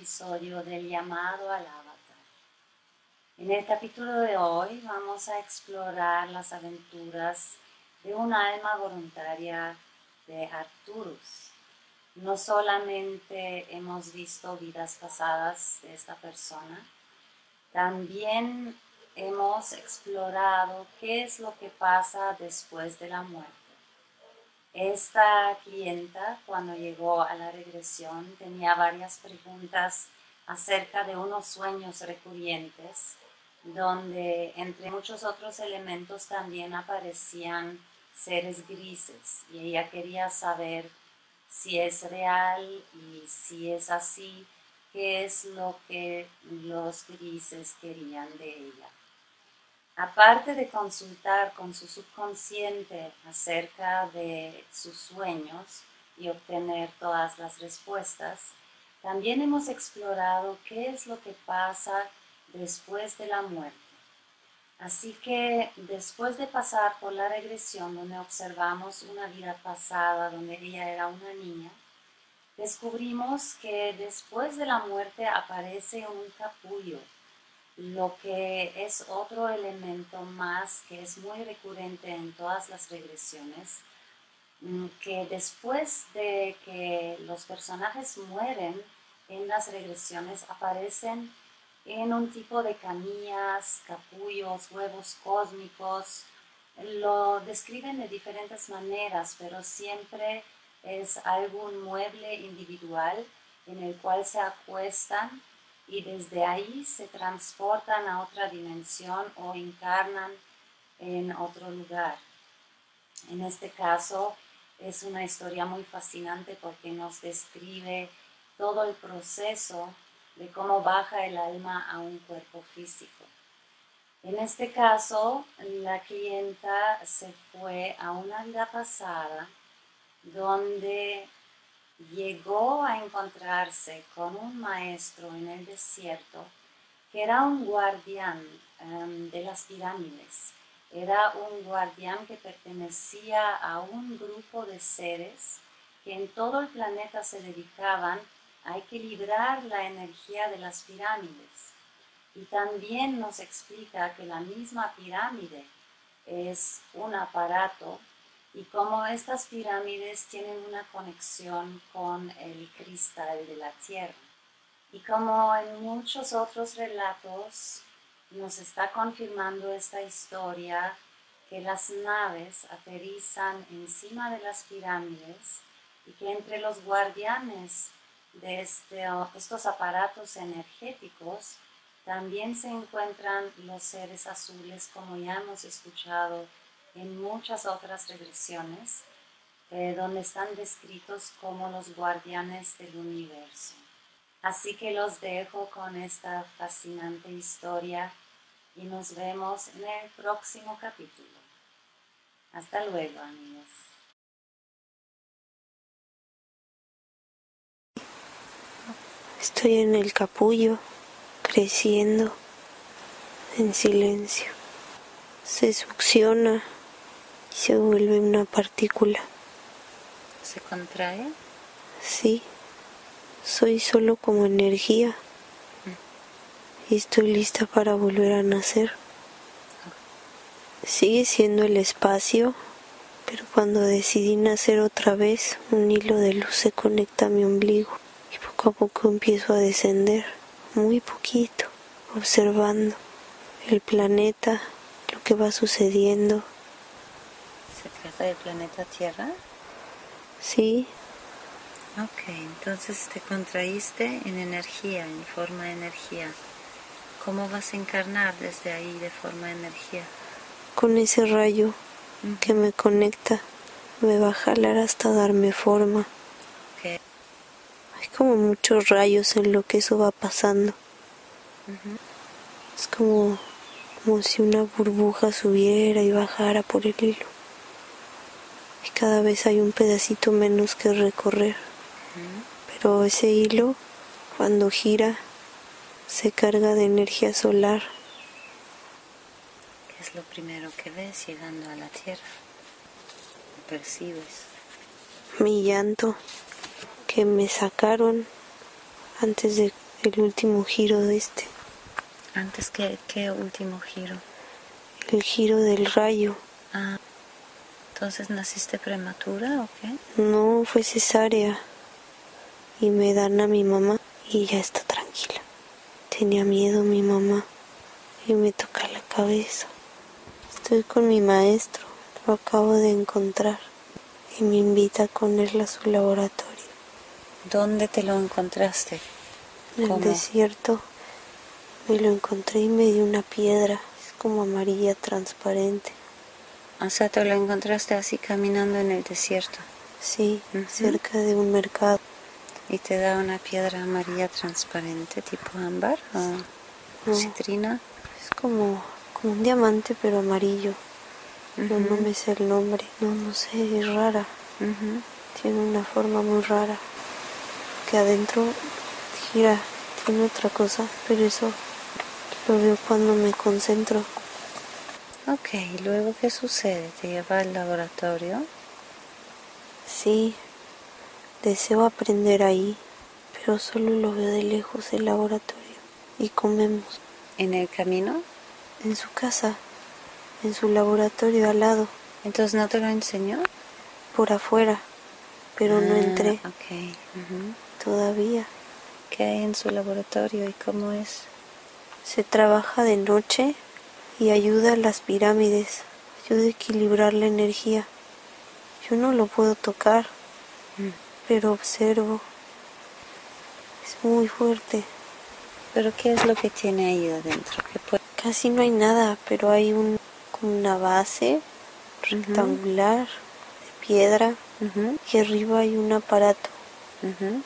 episodio del llamado al avatar. En el capítulo de hoy vamos a explorar las aventuras de un alma voluntaria de Arcturus. No solamente hemos visto vidas pasadas de esta persona, también hemos explorado qué es lo que pasa después de la muerte. Esta clienta, cuando llegó a la regresión, tenía varias preguntas acerca de unos sueños recurrentes, donde entre muchos otros elementos también aparecían seres grises y ella quería saber si es real y si es así, qué es lo que los grises querían de ella. Aparte de consultar con su subconsciente acerca de sus sueños y obtener todas las respuestas, también hemos explorado qué es lo que pasa después de la muerte. Así que después de pasar por la regresión donde observamos una vida pasada donde ella era una niña, descubrimos que después de la muerte aparece un capullo lo que es otro elemento más que es muy recurrente en todas las regresiones, mm, que después de que los personajes mueren en las regresiones aparecen en un tipo de camillas, capullos, huevos cósmicos, lo describen de diferentes maneras, pero siempre es algún mueble individual en el cual se acuestan y desde ahí se transportan a otra dimensión o encarnan en otro lugar. En este caso es una historia muy fascinante porque nos describe todo el proceso de cómo baja el alma a un cuerpo físico. En este caso, la clienta se fue a una vida pasada donde llegó a encontrarse con un maestro en el desierto que era un guardián em, de las pirámides. Era un guardián que pertenecía a un grupo de seres que en todo el planeta se dedicaban a equilibrar la energía de las pirámides. Y también nos explica que la misma pirámide es un aparato y cómo estas pirámides tienen una conexión con el cristal de la tierra. Y como en muchos otros relatos nos está confirmando esta historia que las naves aterrizan encima de las pirámides y que entre los guardianes de este, estos aparatos energéticos también se encuentran los seres azules como ya hemos escuchado en muchas otras regresiones, eh, donde están descritos como los guardianes del universo. Así que los dejo con esta fascinante historia y nos vemos en el próximo capítulo. Hasta luego, amigos. Estoy en el capullo, creciendo en silencio. Se succiona se vuelve una partícula. ¿Se contrae? Sí, soy solo como energía y estoy lista para volver a nacer. Sigue siendo el espacio, pero cuando decidí nacer otra vez, un hilo de luz se conecta a mi ombligo y poco a poco empiezo a descender, muy poquito, observando el planeta, lo que va sucediendo, del planeta Tierra? Sí. Ok, entonces te contraíste en energía, en forma de energía. ¿Cómo vas a encarnar desde ahí de forma de energía? Con ese rayo que me conecta, me va a jalar hasta darme forma. Hay como muchos rayos en lo que eso va pasando. Es como, como si una burbuja subiera y bajara por el hilo y cada vez hay un pedacito menos que recorrer. Pero ese hilo, cuando gira, se carga de energía solar. ¿Qué es lo primero que ves llegando a la Tierra? percibes? Mi llanto, que me sacaron antes de el último giro de este, Antes que, ¿qué último giro? el giro del rayo. Entonces naciste prematura o qué? No fue cesárea y me dan a mi mamá y ya está tranquila. Tenía miedo mi mamá y me toca la cabeza. Estoy con mi maestro, lo acabo de encontrar y me invita con él a su laboratorio. ¿Dónde te lo encontraste? En el desierto me lo encontré y me dio una piedra, es como amarilla transparente. O sea, te lo encontraste así caminando en el desierto Sí, cerca de un mercado. y te da una piedra amarilla transparente tipo ámbar o No. citrina. Es como, como un diamante pero amarillo. No, me sé el nombre. No, no sé, es rara. Tiene una forma muy rara. Que adentro gira, tiene otra cosa, pero eso lo veo cuando me concentro. Ok, ¿y luego qué sucede? ¿Te lleva al laboratorio? Sí, deseo aprender ahí, pero solo lo veo de lejos el laboratorio. Y comemos ¿En el camino? en su casa, en su laboratorio al lado, Entonces no te lo enseñó. por afuera, pero no Ah, entré Ok. todavía. ¿Qué hay en su laboratorio y cómo es? Se trabaja de noche y ayuda a las pirámides, ayuda a equilibrar la energía. Yo no lo puedo tocar, Mm. pero observo. Es muy fuerte. ¿Pero qué es lo que tiene ahí adentro? ¿Qué puede- Casi no hay nada, pero hay un, una base rectangular de piedra y arriba hay un aparato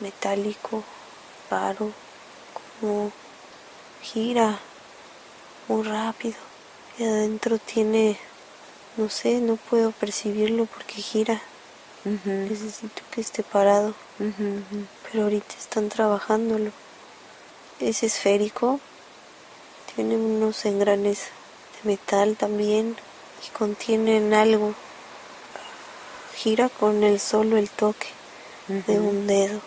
metálico, raro, como gira muy rápido. Y adentro tiene, no sé, no puedo percibirlo porque gira. Necesito que esté parado, pero ahorita están trabajándolo. Es esférico, tiene unos engranes de metal también y contienen algo. Gira con el solo el toque de un dedo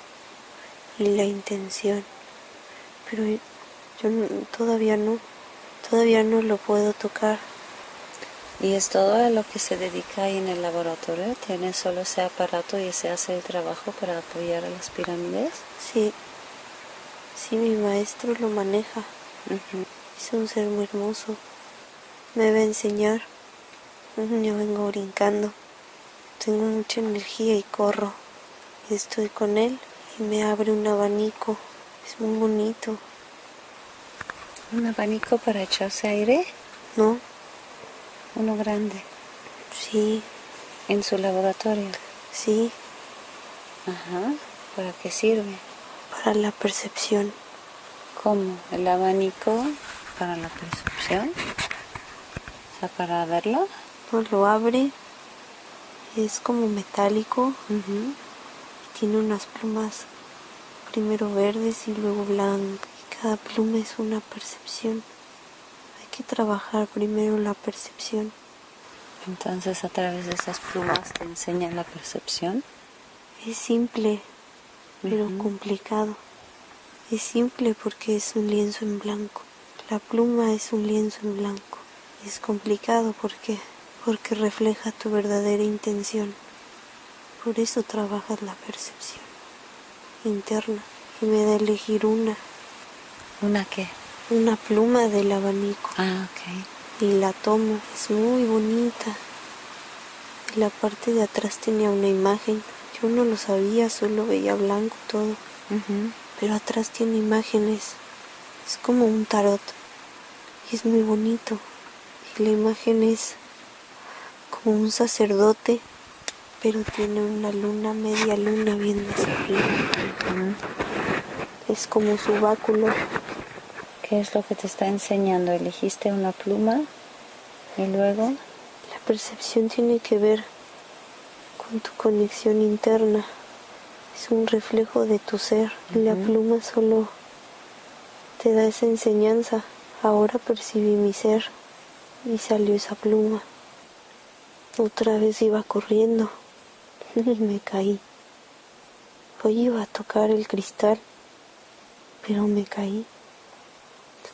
y la intención. Pero yo todavía no, todavía no lo puedo tocar. ¿Y es todo a lo que se dedica ahí en el laboratorio? ¿Tiene solo ese aparato y se hace el trabajo para apoyar a las pirámides? Sí, sí, mi maestro lo maneja. Es un ser muy hermoso. Me va a enseñar. Yo vengo brincando. Tengo mucha energía y corro. Y estoy con él y me abre un abanico. Es muy bonito. ¿Un abanico para echarse aire? ¿No? Uno grande. Sí, En su laboratorio. sí, Ajá. ¿Para qué sirve? para la percepción. ¿Cómo? ¿El abanico para la percepción? O sea, para verlo. No lo abre. Es como metálico. Tiene unas plumas primero verdes y luego blancas. Cada pluma es una percepción. Hay que trabajar primero la percepción. Entonces a través de esas plumas te enseña la percepción. Es simple, pero complicado. Es simple porque es un lienzo en blanco. La pluma es un lienzo en blanco. Es complicado porque porque refleja tu verdadera intención. Por eso trabajas la percepción interna y me da elegir una, ¿Una qué? una pluma del abanico Ah, ok. y la tomo. Es muy bonita. Y la parte de atrás tenía una imagen. Yo no lo sabía, solo veía blanco todo. Pero atrás tiene imágenes. Es como un tarot. Y es muy bonito. Y la imagen es como un sacerdote, pero tiene una luna, media luna viendo hacia arriba. Es como su báculo. ¿Qué es lo que te está enseñando? ¿Elegiste una pluma? Y luego, La percepción tiene que ver con tu conexión interna. Es un reflejo de tu ser. La pluma solo te da esa enseñanza. Ahora percibí mi ser y salió esa pluma. Otra vez iba corriendo y me caí. Hoy iba a tocar el cristal, pero me caí.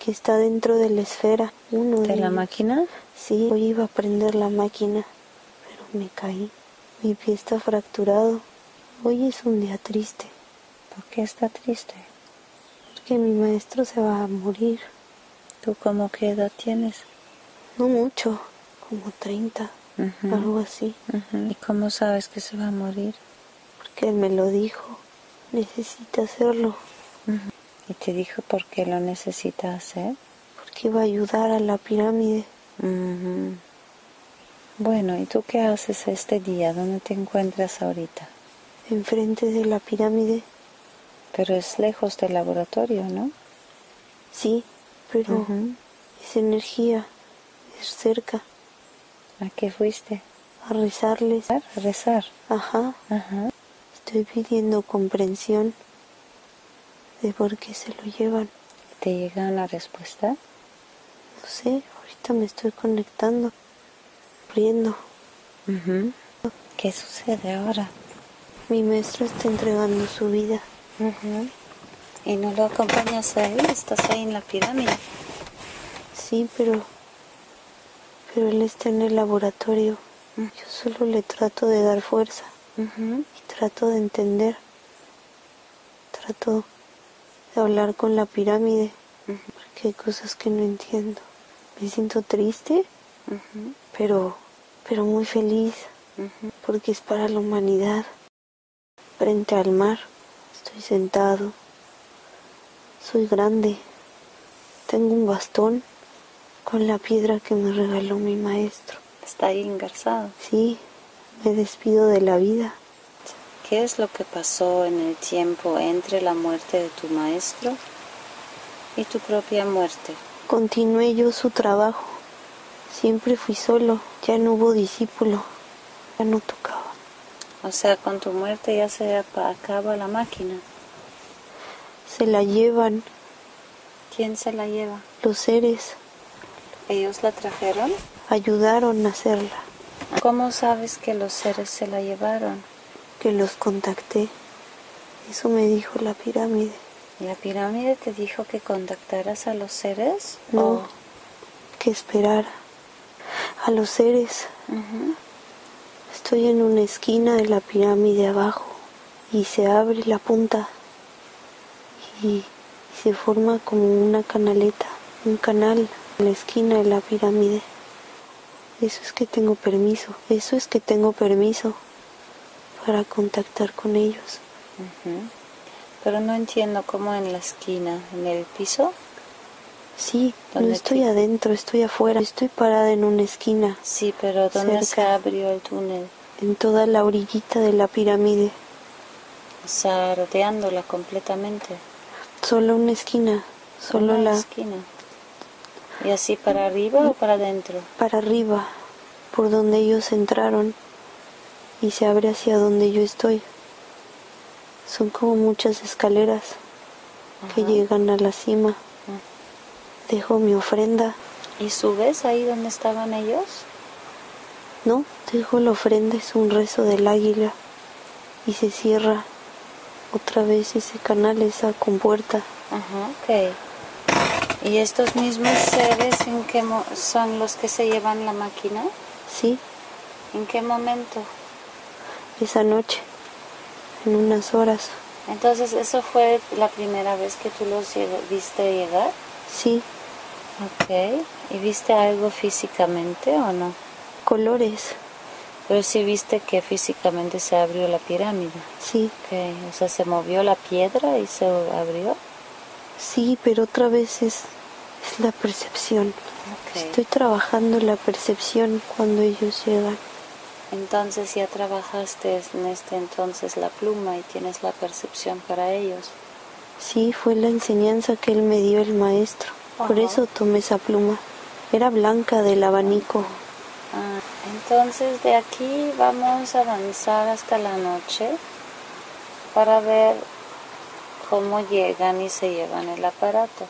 Que está dentro de la esfera, uno ¿De la ellos. máquina? Sí, hoy iba a prender la máquina, pero me caí. Mi pie está fracturado. Hoy es un día triste, ¿Por qué está triste? porque mi maestro se va a morir. ¿Tú cómo qué edad tienes? No mucho, como 30, Ujú, algo así. ¿Y cómo sabes que se va a morir? porque él me lo dijo. Necesita hacerlo. ¿Y te dijo por qué lo necesita hacer? porque iba a ayudar a la pirámide. Bueno, ¿y tú qué haces este día? ¿Dónde te encuentras ahorita? Enfrente de la pirámide, Pero es lejos del laboratorio, ¿no? sí, pero Ujú. es energía, es cerca, ¿A qué fuiste? a rezarles. ¿A rezar? Ajá, Ajá. estoy pidiendo comprensión de por qué se lo llevan. ¿Te llega una respuesta? No sé, ahorita me estoy conectando, riendo. ¿Qué sucede ahora? Mi maestro está entregando su vida. ¿Y no lo acompañas a él? ¿Estás ahí en la pirámide? Sí, pero pero él está en el laboratorio. Mm. Yo solo le trato de dar fuerza y trato de entender. Trato hablar con la pirámide porque hay cosas que no entiendo. Me siento triste, pero pero muy feliz porque es para la humanidad. Frente al mar, estoy sentado. Soy grande. Tengo un bastón con la piedra que me regaló mi maestro. Está ahí engarzado. Sí, me despido de la vida. ¿Qué es lo que pasó en el tiempo entre la muerte de tu maestro y tu propia muerte? Continué yo su trabajo. Siempre fui solo, ya no hubo discípulo, ya no tocaba. O sea, con tu muerte ya se acaba la máquina. Se la llevan ¿Quién se la lleva? los seres, ¿Ellos la trajeron? ayudaron a hacerla, ¿Cómo sabes que los seres se la llevaron? Que los contacté. Eso me dijo la pirámide. ¿La pirámide te dijo que contactaras a los seres? No, ¿O- que esperar a los seres. Estoy en una esquina de la pirámide abajo y se abre la punta y se forma como una canaleta, un canal en la esquina de la pirámide. Eso es que tengo permiso, eso es que tengo permiso para contactar con ellos. Pero no entiendo cómo en la esquina, en el piso. Sí, no ¿Dónde estoy te- adentro, estoy afuera, estoy parada en una esquina, Sí, pero ¿dónde se abrió el túnel? en toda la orillita de la pirámide, O sea, rodeándola completamente. solo una esquina, solo Una la esquina. ¿Y así para arriba o para adentro? para arriba, por donde ellos entraron, y se abre hacia donde yo estoy. Son como muchas escaleras que llegan a la cima. Dejo mi ofrenda. ¿Y subes ahí donde estaban ellos? No, dejo la ofrenda, es un rezo del águila. Y se cierra otra vez ese canal, esa compuerta. Ajá, ok. ¿Y estos mismos seres en qué mo- son los que se llevan la máquina? Sí, ¿En qué momento? Esa noche, en unas horas. Entonces, ¿eso fue la primera vez que tú los viste llegar? Sí, Ok. ¿Y viste algo físicamente o no? colores. Pero sí viste que físicamente se abrió la pirámide. Sí, Ok. O sea, se movió la piedra y se abrió. sí, pero otra vez es, es la percepción. Ok. Estoy trabajando la percepción cuando ellos llegan. Entonces ya trabajaste en este entonces la pluma y tienes la percepción para ellos. Sí, fue la enseñanza que él me dio el maestro. Por eso tomé esa pluma. Era blanca del abanico. Ah, entonces de aquí vamos a avanzar hasta la noche para ver cómo llegan y se llevan el aparato.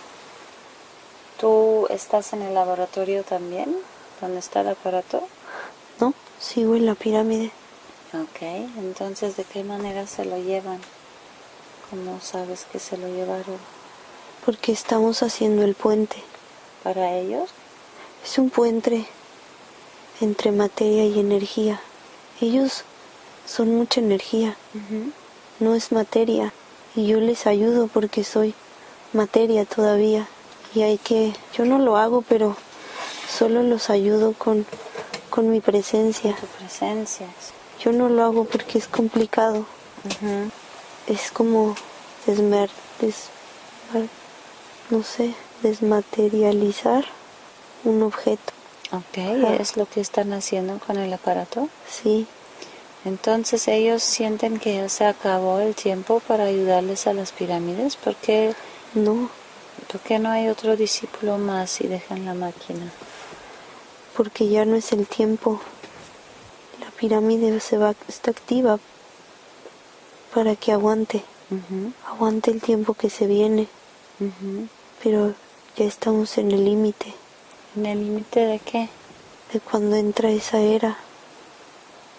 ¿Tú estás en el laboratorio también? ¿Dónde está el aparato? Sigo en la pirámide. Ok, entonces ¿de qué manera se lo llevan? ¿Cómo sabes que se lo llevaron? porque estamos haciendo el puente. ¿Para ellos? Es un puente entre materia y energía. Ellos son mucha energía, no es materia. Y yo les ayudo porque soy materia todavía. Y hay que, yo no lo hago, pero solo los ayudo con, con mi presencia. Tu presencia. Yo no lo hago porque es complicado. Es como desmer, des, no sé, desmaterializar un objeto. Ok, ¿es lo que están haciendo con el aparato? Sí. Entonces ellos sienten que ya se acabó el tiempo para ayudarles a las pirámides. ¿Por qué no? ¿Por qué no hay otro discípulo más y dejan la máquina? Porque ya no es el tiempo. La pirámide se va, está activa para que aguante. Aguante el tiempo que se viene. Pero ya estamos en el límite. ¿En el límite de qué? De cuando entra esa era.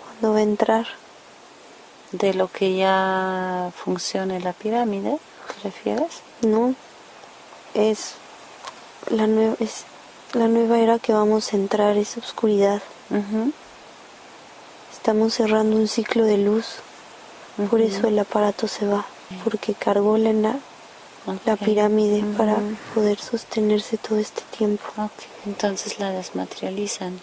Cuando va a entrar. ¿De lo que ya funcione la pirámide? ¿Te refieres? No. Es la, nueva, es la nueva era que vamos a entrar, es oscuridad. Estamos cerrando un ciclo de luz. Por eso el aparato se va. Porque cargó la, la pirámide para poder sostenerse todo este tiempo. Entonces la desmaterializan.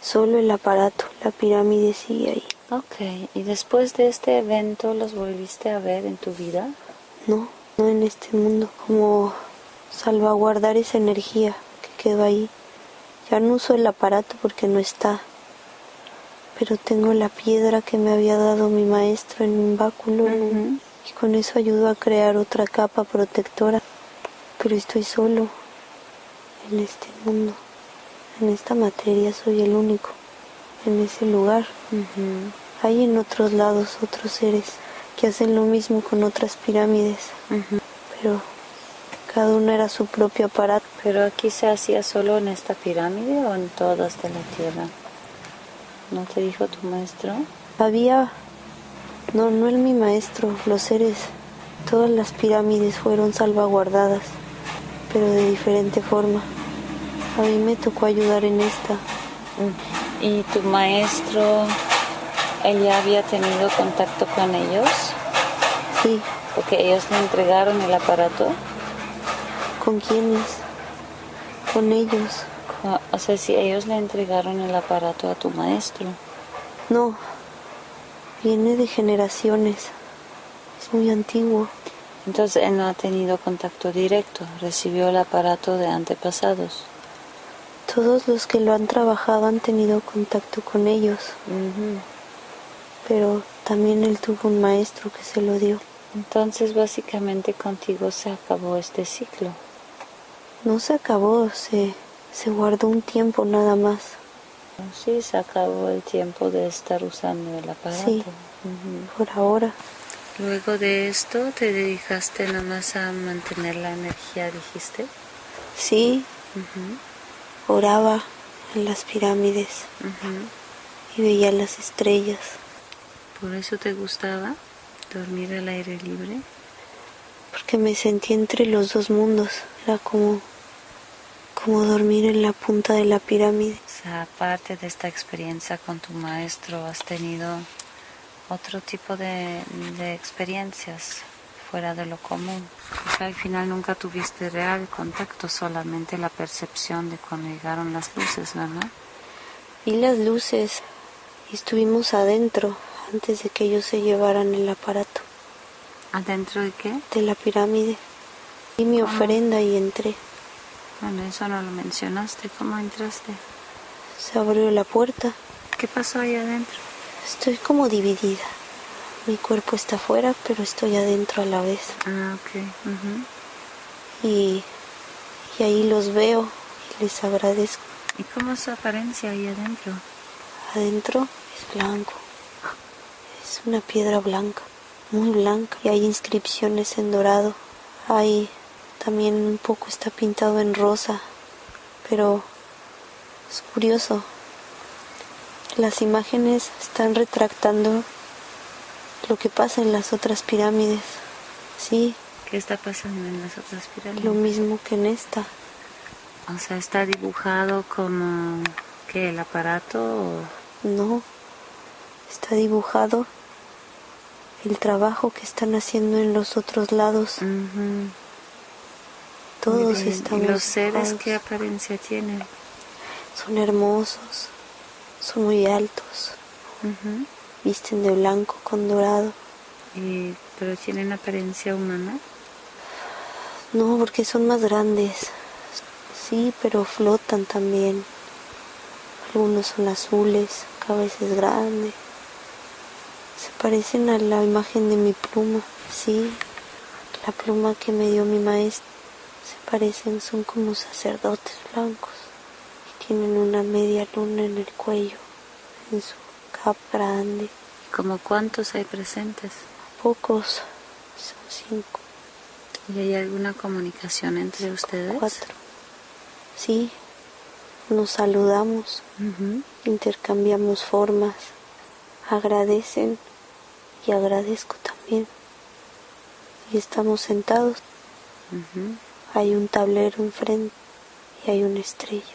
Solo el aparato, la pirámide sigue ahí. Ok, ¿y después de este evento los volviste a ver en tu vida? No, no en este mundo, como salvaguardar esa energía quedó ahí. Ya no uso el aparato porque no está, pero tengo la piedra que me había dado mi maestro en un báculo y con eso ayudo a crear otra capa protectora. Pero estoy solo en este mundo, en esta materia soy el único, en ese lugar. Hay en otros lados otros seres que hacen lo mismo con otras pirámides, pero cada uno era su propio aparato. ¿Pero aquí se hacía solo en esta pirámide o en todas de la Tierra? ¿No te dijo tu maestro? Había no, no es mi maestro, los seres. Todas las pirámides fueron salvaguardadas, pero de diferente forma. A mí me tocó ayudar en esta. Mm. ¿Y tu maestro, él ya había tenido contacto con ellos? Sí. Porque ellos le entregaron el aparato. ¿Con quiénes? Con ellos. O sea, si ellos le entregaron el aparato a tu maestro. No, Viene de generaciones. Es muy antiguo. Entonces él no ha tenido contacto directo, recibió el aparato de antepasados. Todos los que lo han trabajado han tenido contacto con ellos. Pero también él tuvo un maestro que se lo dio. Entonces básicamente contigo se acabó este ciclo. No se acabó, se, se guardó un tiempo nada más. Sí, se acabó el tiempo de estar usando el aparato. Sí, por ahora. Luego de esto, ¿te dedicaste nomás a mantener la energía, dijiste? Sí, oraba en las pirámides y veía las estrellas. ¿Por eso te gustaba dormir al aire libre? Porque me sentí entre los dos mundos. Era como como dormir en la punta de la pirámide. O sea, aparte de esta experiencia con tu maestro, has tenido otro tipo de, experiencias fuera de lo común. O sea, al final nunca tuviste real contacto, solamente la percepción de cuando llegaron las luces, ¿verdad? Vi las luces y estuvimos adentro antes de que ellos se llevaran el aparato. ¿Adentro de qué? De la pirámide. Y mi ofrenda y entré. Bueno, eso no lo mencionaste. ¿Cómo entraste? Se abrió la puerta. ¿Qué pasó ahí adentro? Estoy como dividida. Mi cuerpo está afuera, pero estoy adentro a la vez. Ah, ok. y, y ahí los veo y les agradezco. ¿Y cómo es su apariencia ahí adentro? Adentro es blanco. Es una piedra blanca, muy blanca. Y hay inscripciones en dorado. Hay también un poco está pintado en rosa, pero es curioso. Las imágenes están retractando lo que pasa en las otras pirámides. Sí. ¿Qué está pasando en las otras pirámides? Lo mismo que en esta. O sea, está dibujado como que el aparato o... No, está dibujado el trabajo que están haciendo en los otros lados. Todos bien. estamos ¿Y los seres qué apariencia tienen? Son hermosos, son muy altos, Ujú. visten de blanco con dorado. Y- pero tienen apariencia humana. No, porque son más grandes. Sí, pero flotan también. Algunos son azules, cabeza es grande. Se parecen a la imagen de mi pluma. Sí, la pluma que me dio mi maestro. Parecen, son como sacerdotes blancos. Y tienen una media luna en el cuello, en su capa grande. ¿Como cuántos hay presentes? Pocos, son cinco, ¿Y hay alguna comunicación entre ustedes? cuatro. Sí, nos saludamos. Intercambiamos formas, agradecen y agradezco también. Y estamos sentados. Hay un tablero enfrente y hay una estrella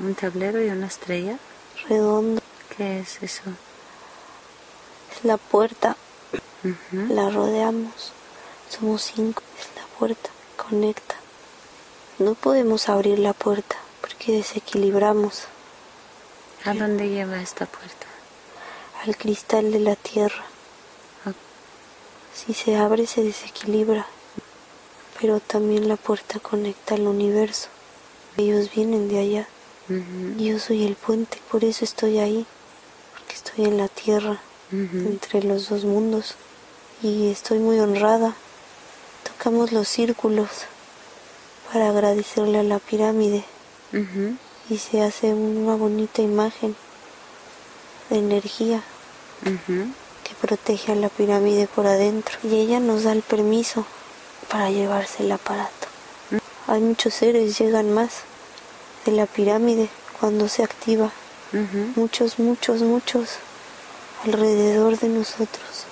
Un tablero y una estrella. redonda. ¿Qué es eso? Es la puerta, la rodeamos, somos cinco, es la puerta, conecta. No podemos abrir la puerta porque desequilibramos ¿A dónde lleva esta puerta? al cristal de la tierra. Si se abre se desequilibra, pero también la puerta conecta al universo. Ellos vienen de allá. ujú, Yo soy el puente, por eso estoy ahí, porque estoy en la tierra, entre los dos mundos, y estoy muy honrada. Tocamos los círculos para agradecerle a la pirámide. Y se hace una bonita imagen de energía que protege a la pirámide por adentro. Y ella nos da el permiso para llevarse el aparato. Hay muchos seres, llegan más de la pirámide cuando se activa, muchos, muchos, muchos alrededor de nosotros.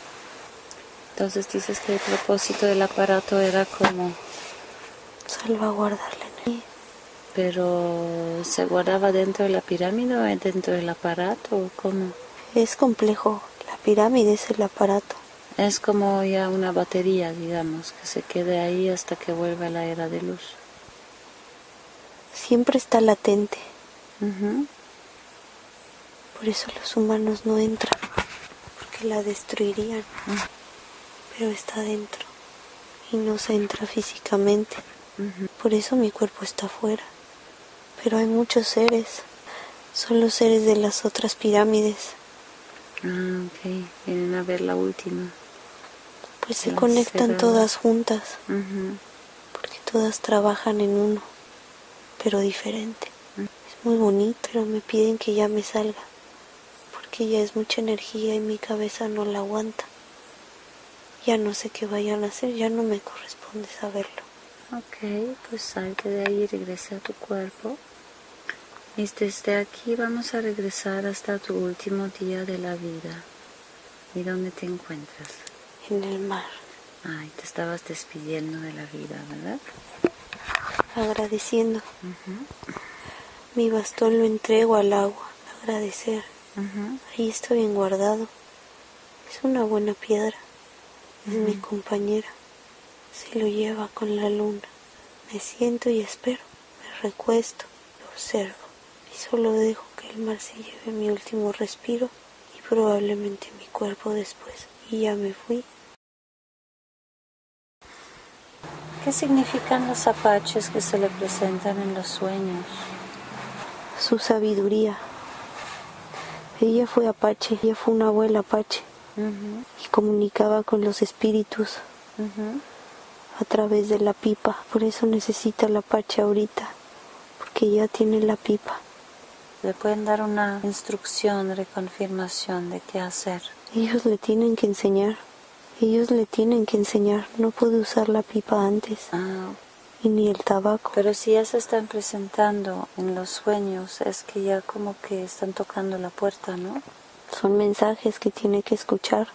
Entonces dices que el propósito del aparato era como, Salvaguardar la energía. pero se guardaba dentro de la pirámide o dentro del aparato o cómo? Es complejo, la pirámide es el aparato. Es como ya una batería, digamos, que se quede ahí hasta que vuelva la era de luz. Siempre está latente, por eso los humanos no entran, porque la destruirían. Pero está dentro y no se entra físicamente. Por eso mi cuerpo está afuera. Pero hay muchos seres. Son los seres de las otras pirámides. Ah, ok. Vienen a ver la última. Pues se conectan todas juntas. Porque todas trabajan en uno. Pero diferente. Es muy bonito. Pero me piden que ya me salga. Porque ya es mucha energía y mi cabeza no la aguanta. Ya no sé qué vayan a hacer. Ya no me corresponde saberlo. Ok, pues salte de ahí y regresa a tu cuerpo. Y desde aquí vamos a regresar hasta tu último día de la vida. ¿Y dónde te encuentras? En el mar. Ay, te estabas despidiendo de la vida, ¿verdad? Agradeciendo. Mi bastón lo entrego al agua. Agradecer. Ahí está bien guardado. Es una buena piedra. Es mi compañera. Se lo lleva con la luna. Me siento y espero. Me recuesto y observo. Y solo dejo que el mar se lleve mi último respiro y probablemente mi cuerpo después. Y ya me fui. ¿Qué significan los apaches que se le presentan en los sueños? Su sabiduría. Ella fue apache. Ella fue una abuela apache. Y comunicaba con los espíritus a través de la pipa. Por eso necesita la pacha ahorita, porque ya tiene la pipa. Le pueden dar una instrucción, reconfirmación de qué hacer. Ellos le tienen que enseñar. Ellos le tienen que enseñar. No puede usar la pipa antes, Ah, y ni el tabaco. Pero si ya se están presentando en los sueños, es que ya como que están tocando la puerta, ¿no? Son mensajes que tiene que escuchar.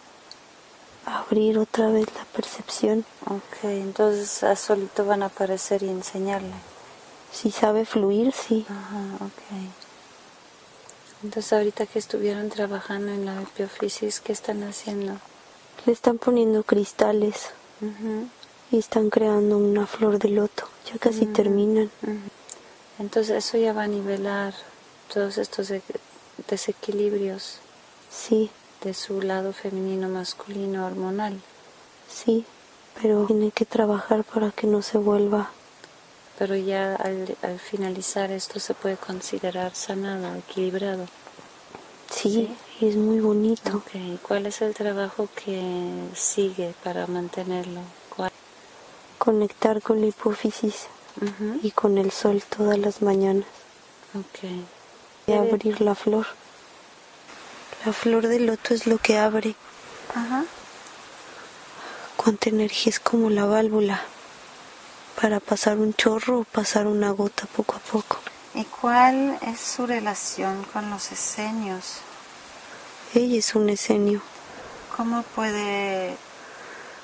abrir otra vez la percepción. Ok, entonces a solito van a aparecer y enseñarle. Si sabe fluir, sí. Ajá, ok. Entonces ahorita que estuvieron trabajando en la epiofisis, ¿qué están haciendo? Le están poniendo cristales y están creando una flor de loto. Ya casi terminan. Entonces eso ya va a nivelar todos estos de- desequilibrios Sí, de su lado femenino masculino hormonal. sí, pero tiene que trabajar para que no se vuelva. Pero ya al, al finalizar esto se puede considerar sanado, equilibrado. Sí, y es muy bonito. Ok, ¿y ¿cuál es el trabajo que sigue para mantenerlo? ¿Cuál? Conectar con la hipófisis y con el sol todas las mañanas. Ok. Y abrir la flor. La flor de loto es lo que abre. Ajá. Cuánta energía es como la válvula para pasar un chorro o pasar una gota poco a poco. ¿Y cuál es su relación con los esenios? Ella es un esenio. ¿Cómo puede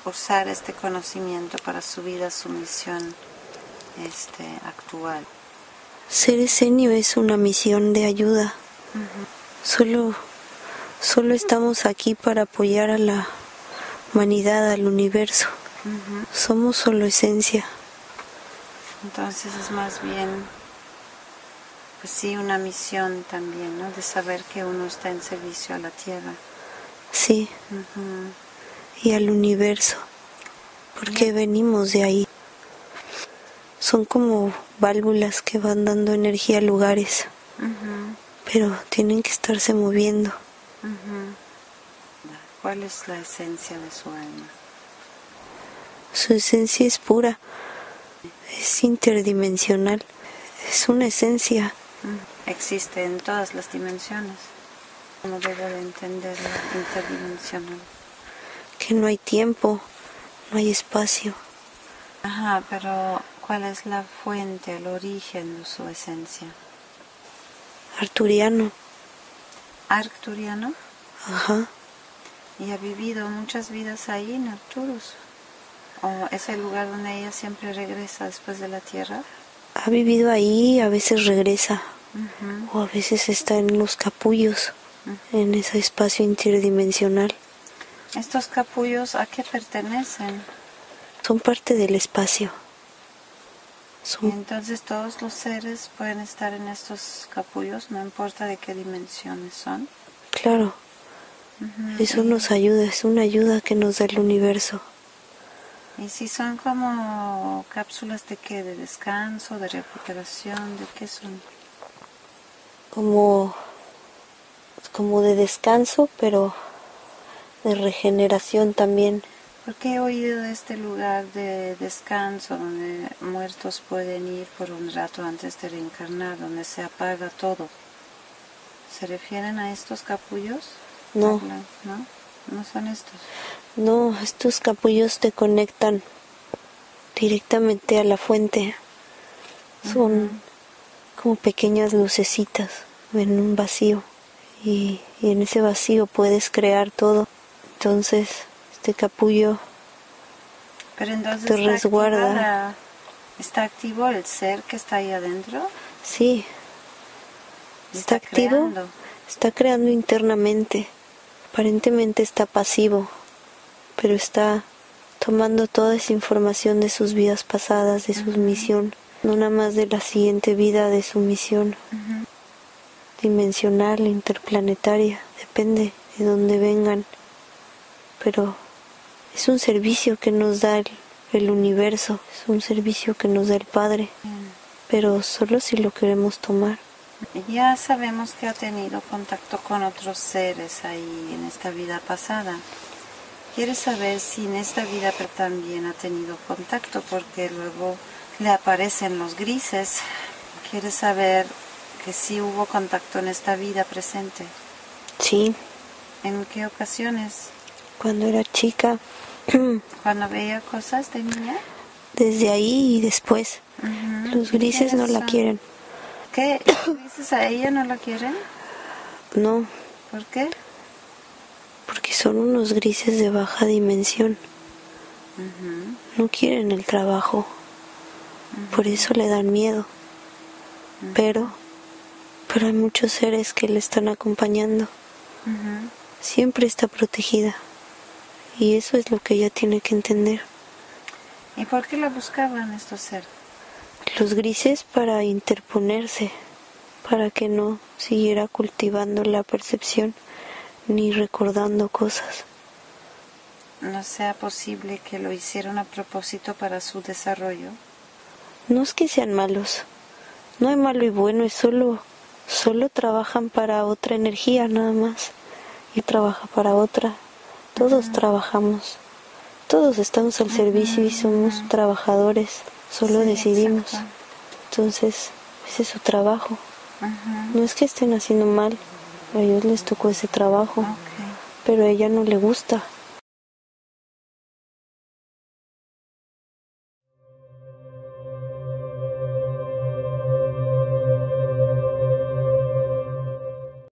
usar este conocimiento para su vida, su misión este, actual? Ser esenio es una misión de ayuda. Solo, solo estamos aquí para apoyar a la humanidad, al universo. Somos solo esencia. Entonces es más bien, pues sí, una misión también, ¿no? De saber que uno está en servicio a la tierra. Sí, y al universo. Porque venimos de ahí. Son como válvulas que van dando energía a lugares, Ujú. pero tienen que estarse moviendo. Ujú. ¿Cuál es la esencia de su alma? Su esencia es pura, es interdimensional, es una esencia. Existe en todas las dimensiones. ¿Cómo debo de entender la interdimensional? que no hay tiempo, no hay espacio. Ajá, pero ¿cuál es la fuente, el origen de su esencia? Arturiano, Arcturiano ajá, y ha vivido muchas vidas ahí en Arcturus. ¿O es el lugar donde ella siempre regresa después de la Tierra? Ha vivido ahí, a veces regresa, o a veces está en los capullos, en ese espacio interdimensional. ¿Estos capullos a qué pertenecen? Son parte del espacio. Y Son, entonces todos los seres pueden estar en estos capullos, no importa de qué dimensiones son. claro, eso nos ayuda, es una ayuda que nos da el universo. Y si son como cápsulas de qué, de descanso, de recuperación, de qué son. Como, como de descanso, pero de regeneración también. Porque he oído de este lugar de descanso donde muertos pueden ir por un rato antes de reencarnar, donde se apaga todo. ¿Se refieren a estos capullos? No. ¿No? No son estos. No, estos capullos te conectan directamente a la fuente. Son como pequeñas lucecitas en un vacío. Y, y en ese vacío puedes crear todo. Entonces, este capullo, Pero entonces Te está resguarda. ¿Está activo el ser que está ahí adentro? sí, está activo, creando. está creando internamente. Aparentemente está pasivo, pero está tomando toda esa información de sus vidas pasadas, de su misión, no nada más de la siguiente vida, de su misión dimensional, interplanetaria, depende de dónde vengan, pero es un servicio que nos da el, el universo, es un servicio que nos da el Padre, pero solo si lo queremos tomar. Ya sabemos que ha tenido contacto con otros seres ahí en esta vida pasada. Quiere saber si en esta vida también ha tenido contacto porque luego le aparecen los grises. Quiere saber que sí hubo contacto en esta vida presente. Sí, ¿En qué ocasiones? cuando era chica, Cuando veía cosas de niña. desde ahí y después, los grises no la quieren. ¿Qué? ¿Los grises a ella no la quieren? No, ¿Por qué? porque son unos grises de baja dimensión. No quieren el trabajo, por eso le dan miedo. Pero, pero hay muchos seres que le están acompañando. Siempre está protegida. Y eso es lo que ella tiene que entender. ¿Y por qué la buscaban estos seres? Los grises para interponerse, para que no siguiera cultivando la percepción ni recordando cosas. ¿No sea posible que lo hicieron a propósito para su desarrollo? No es que sean malos. No hay malo y bueno, es solo solo trabajan para otra energía nada más. Y trabaja para otra. Todos trabajamos. Todos estamos al servicio y somos trabajadores. Solo decidimos. Entonces, ese es su trabajo. No es que estén haciendo mal. A ellos les tocó ese trabajo. Pero a ella no le gusta.